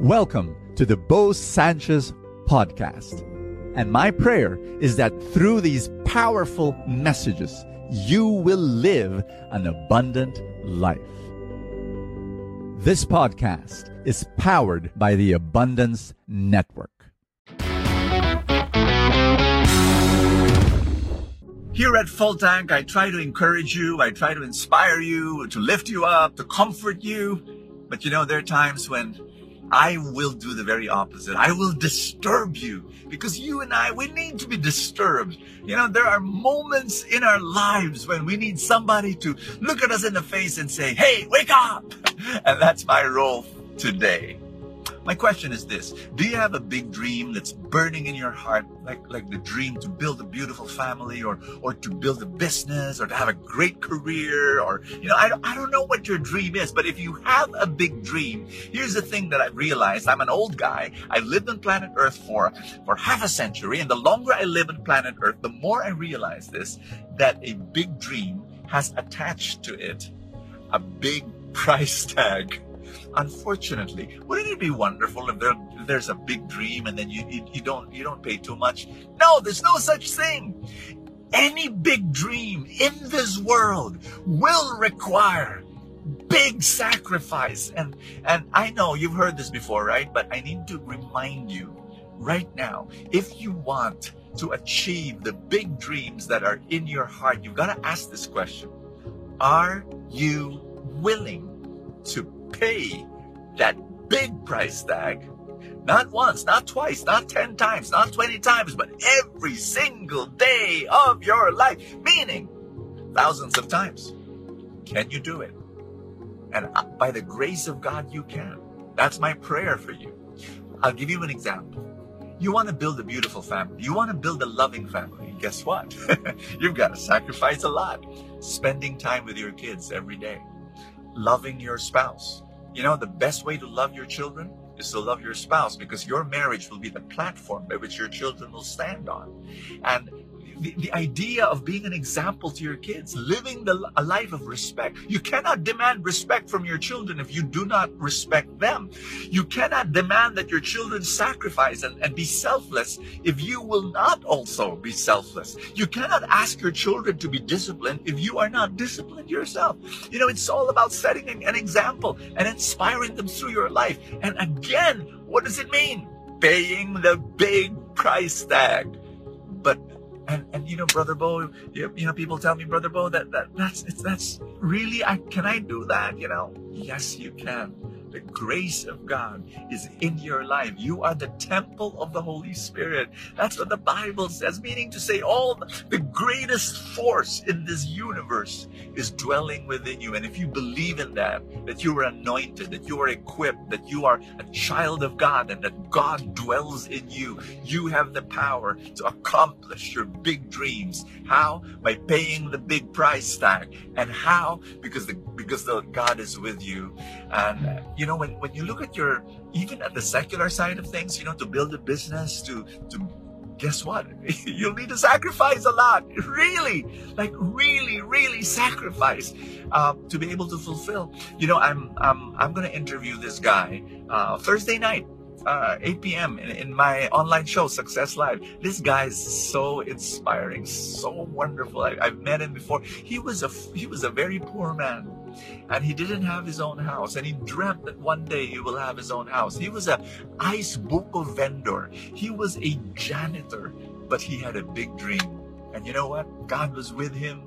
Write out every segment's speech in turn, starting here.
Welcome to the Bo Sanchez podcast. And my prayer is that through these powerful messages, you will live an abundant life. This podcast is powered by the Abundance Network. Here at Full Tank, I try to encourage you, I try to inspire you, to lift you up, to comfort you. But you know, there are times when I will do the very opposite. I will disturb you because you and I, we need to be disturbed. You know, there are moments in our lives when we need somebody to look at us in the face and say, Hey, wake up. And that's my role today. My question is this Do you have a big dream that's burning in your heart, like, like the dream to build a beautiful family or, or to build a business or to have a great career? Or, you know, I don't, I don't know what your dream is, but if you have a big dream, here's the thing that I've realized I'm an old guy. I lived on planet Earth for, for half a century, and the longer I live on planet Earth, the more I realize this that a big dream has attached to it a big price tag unfortunately wouldn't it be wonderful if there, there's a big dream and then you, you, you don't you don't pay too much? No there's no such thing. Any big dream in this world will require big sacrifice. And and i know you've heard this before right? But i need to remind you right now if you want to achieve the big dreams that are in your heart you've got to ask this question. Are you willing to pay that big price tag. Not once, not twice, not 10 times, not 20 times, but every single day of your life, meaning thousands of times. Can you do it? And by the grace of God, you can. That's my prayer for you. I'll give you an example. You want to build a beautiful family. You want to build a loving family. Guess what? You've got to sacrifice a lot. Spending time with your kids every day. Loving your spouse you know, the best way to love your children is to love your spouse because your marriage will be the platform by which your children will stand on. And the, the idea of being an example to your kids, living the, a life of respect. You cannot demand respect from your children if you do not respect them. You cannot demand that your children sacrifice and, and be selfless if you will not also be selfless. You cannot ask your children to be disciplined if you are not disciplined yourself. You know, it's all about setting an, an example and inspiring them through your life. And again, what does it mean? Paying the big price tag. But and and you know brother bo you, you know people tell me brother bo that, that that's it's that's really i can i do that you know? Yes you can the grace of God is in your life. You are the temple of the Holy Spirit. That's what the Bible says, meaning to say all the greatest force in this universe is dwelling within you. And if you believe in that, that you are anointed, that you are equipped, that you are a child of God, and that God dwells in you, you have the power to accomplish your big dreams. How? By paying the big price tag. And how? Because the because the God is with you. And you know, when, when you look at your, even at the secular side of things, you know, to build a business, to, to, guess what? You'll need to sacrifice a lot. Really, like really, really sacrifice uh, to be able to fulfill. You know, I'm, I'm, I'm to interview this guy uh, Thursday night uh, 8 p.m. In, in, my online show, Success Live. This guy is so inspiring, so wonderful. I, have met him before. He was a he was a very poor man, and he didn't have his own house. And he dreamt that one day he will have his own house. He was a ice buko vendor. He was a janitor, but he had a big dream. And you know what? God was with him,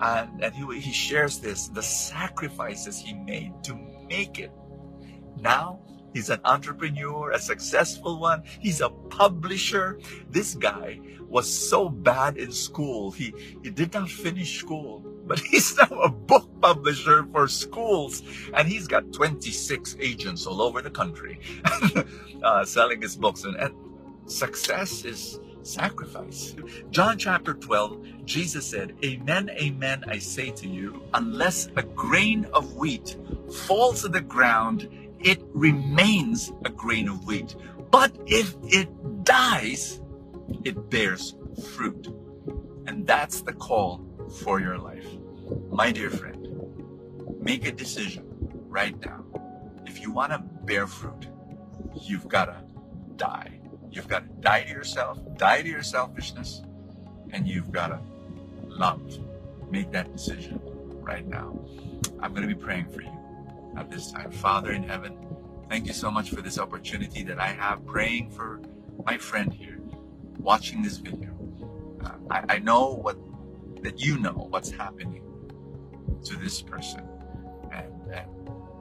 and and he he shares this the sacrifices he made to make it. Now He's an entrepreneur, a successful one. He's a publisher. This guy was so bad in school. He, he did not finish school, but he's now a book publisher for schools. And he's got 26 agents all over the country uh, selling his books. And, and success is sacrifice. John chapter 12, Jesus said, Amen, amen, I say to you, unless a grain of wheat falls to the ground it remains a grain of wheat. But if it dies, it bears fruit. And that's the call for your life. My dear friend, make a decision right now. If you want to bear fruit, you've got to die. You've got to die to yourself, die to your selfishness, and you've got to love. Make that decision right now. I'm going to be praying for you at this time. Father in heaven, thank you so much for this opportunity that I have praying for my friend here watching this video. Uh, I, I know what that you know what's happening to this person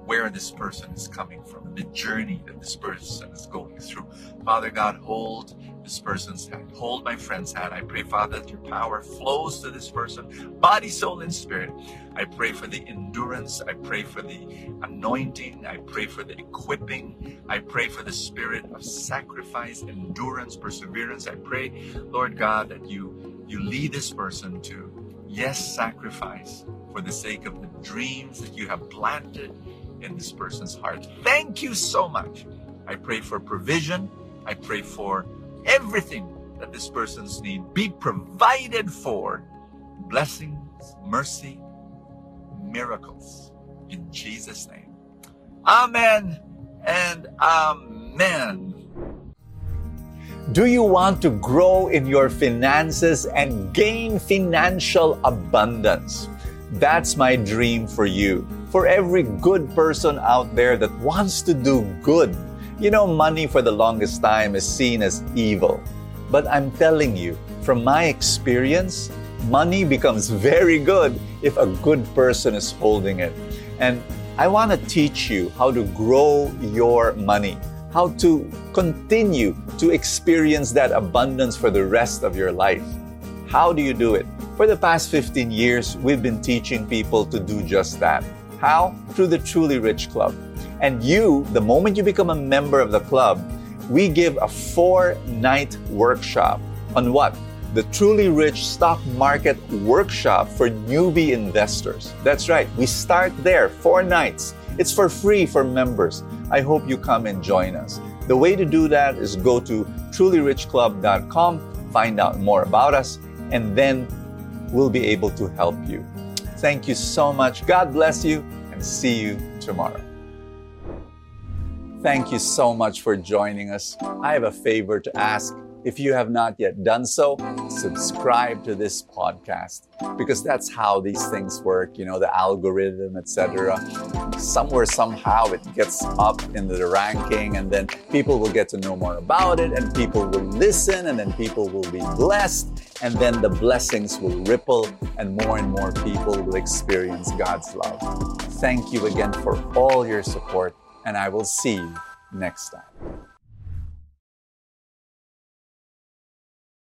where this person is coming from, and the journey that this person is going through. Father God, hold this person's hand. Hold my friend's hand. I pray, Father, that your power flows to this person, body, soul, and spirit. I pray for the endurance. I pray for the anointing. I pray for the equipping. I pray for the spirit of sacrifice, endurance, perseverance. I pray, Lord God, that you you lead this person to yes, sacrifice for the sake of the dreams that you have planted in this person's heart. Thank you so much. I pray for provision. I pray for everything that this person's need be provided for. Blessings, mercy, miracles. In Jesus' name. Amen and amen. Do you want to grow in your finances and gain financial abundance? That's my dream for you. For every good person out there that wants to do good. You know, money for the longest time is seen as evil. But I'm telling you, from my experience, money becomes very good if a good person is holding it. And I want to teach you how to grow your money how to continue to experience that abundance for the rest of your life. How do you do it? For the past 15 years, we've been teaching people to do just that. How? Through the Truly Rich Club. And you, the moment you become a member of the club, we give a four night workshop on what? The Truly Rich Stock Market Workshop for newbie investors. That's right, we start there, four nights. It's for free for members. I hope you come and join us. The way to do that is go to trulyrichclub.com, find out more about us, and then we'll be able to help you. Thank you so much. God bless you, and see you tomorrow. Thank you so much for joining us. I have a favor to ask. If you have not yet done so, subscribe to this podcast because that's how these things work, you know, the algorithm, etc. Somewhere, somehow, it gets up in the ranking, and then people will get to know more about it, and people will listen, and then people will be blessed, and then the blessings will ripple, and more and more people will experience God's love. Thank you again for all your support, and I will see you next time.